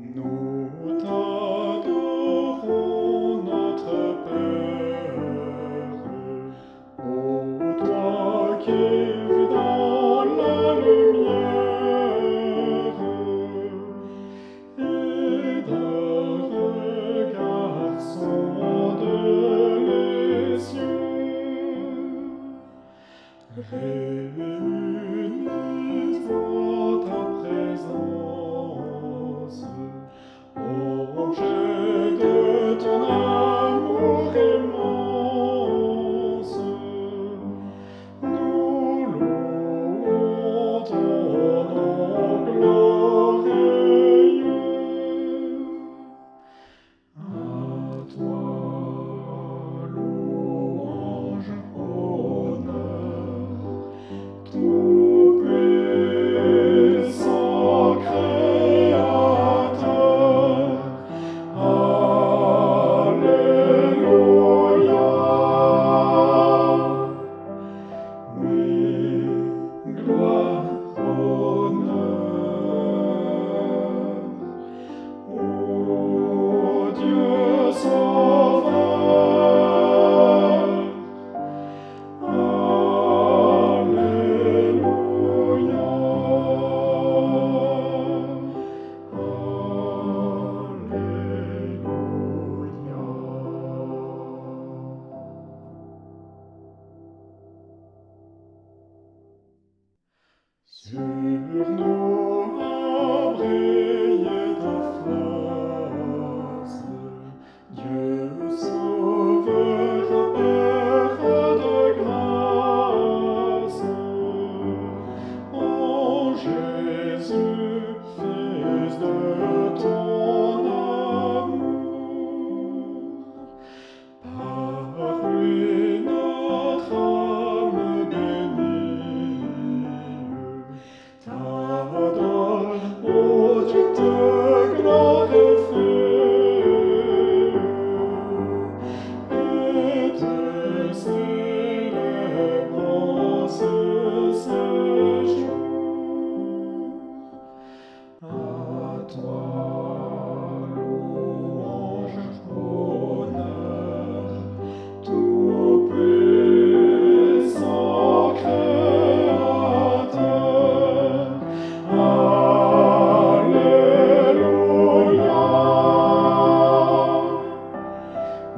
Nous t'adorons, notre Père, pour toi qui es dans la lumière et d'or le garçon de les cieux. You.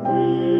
Amen.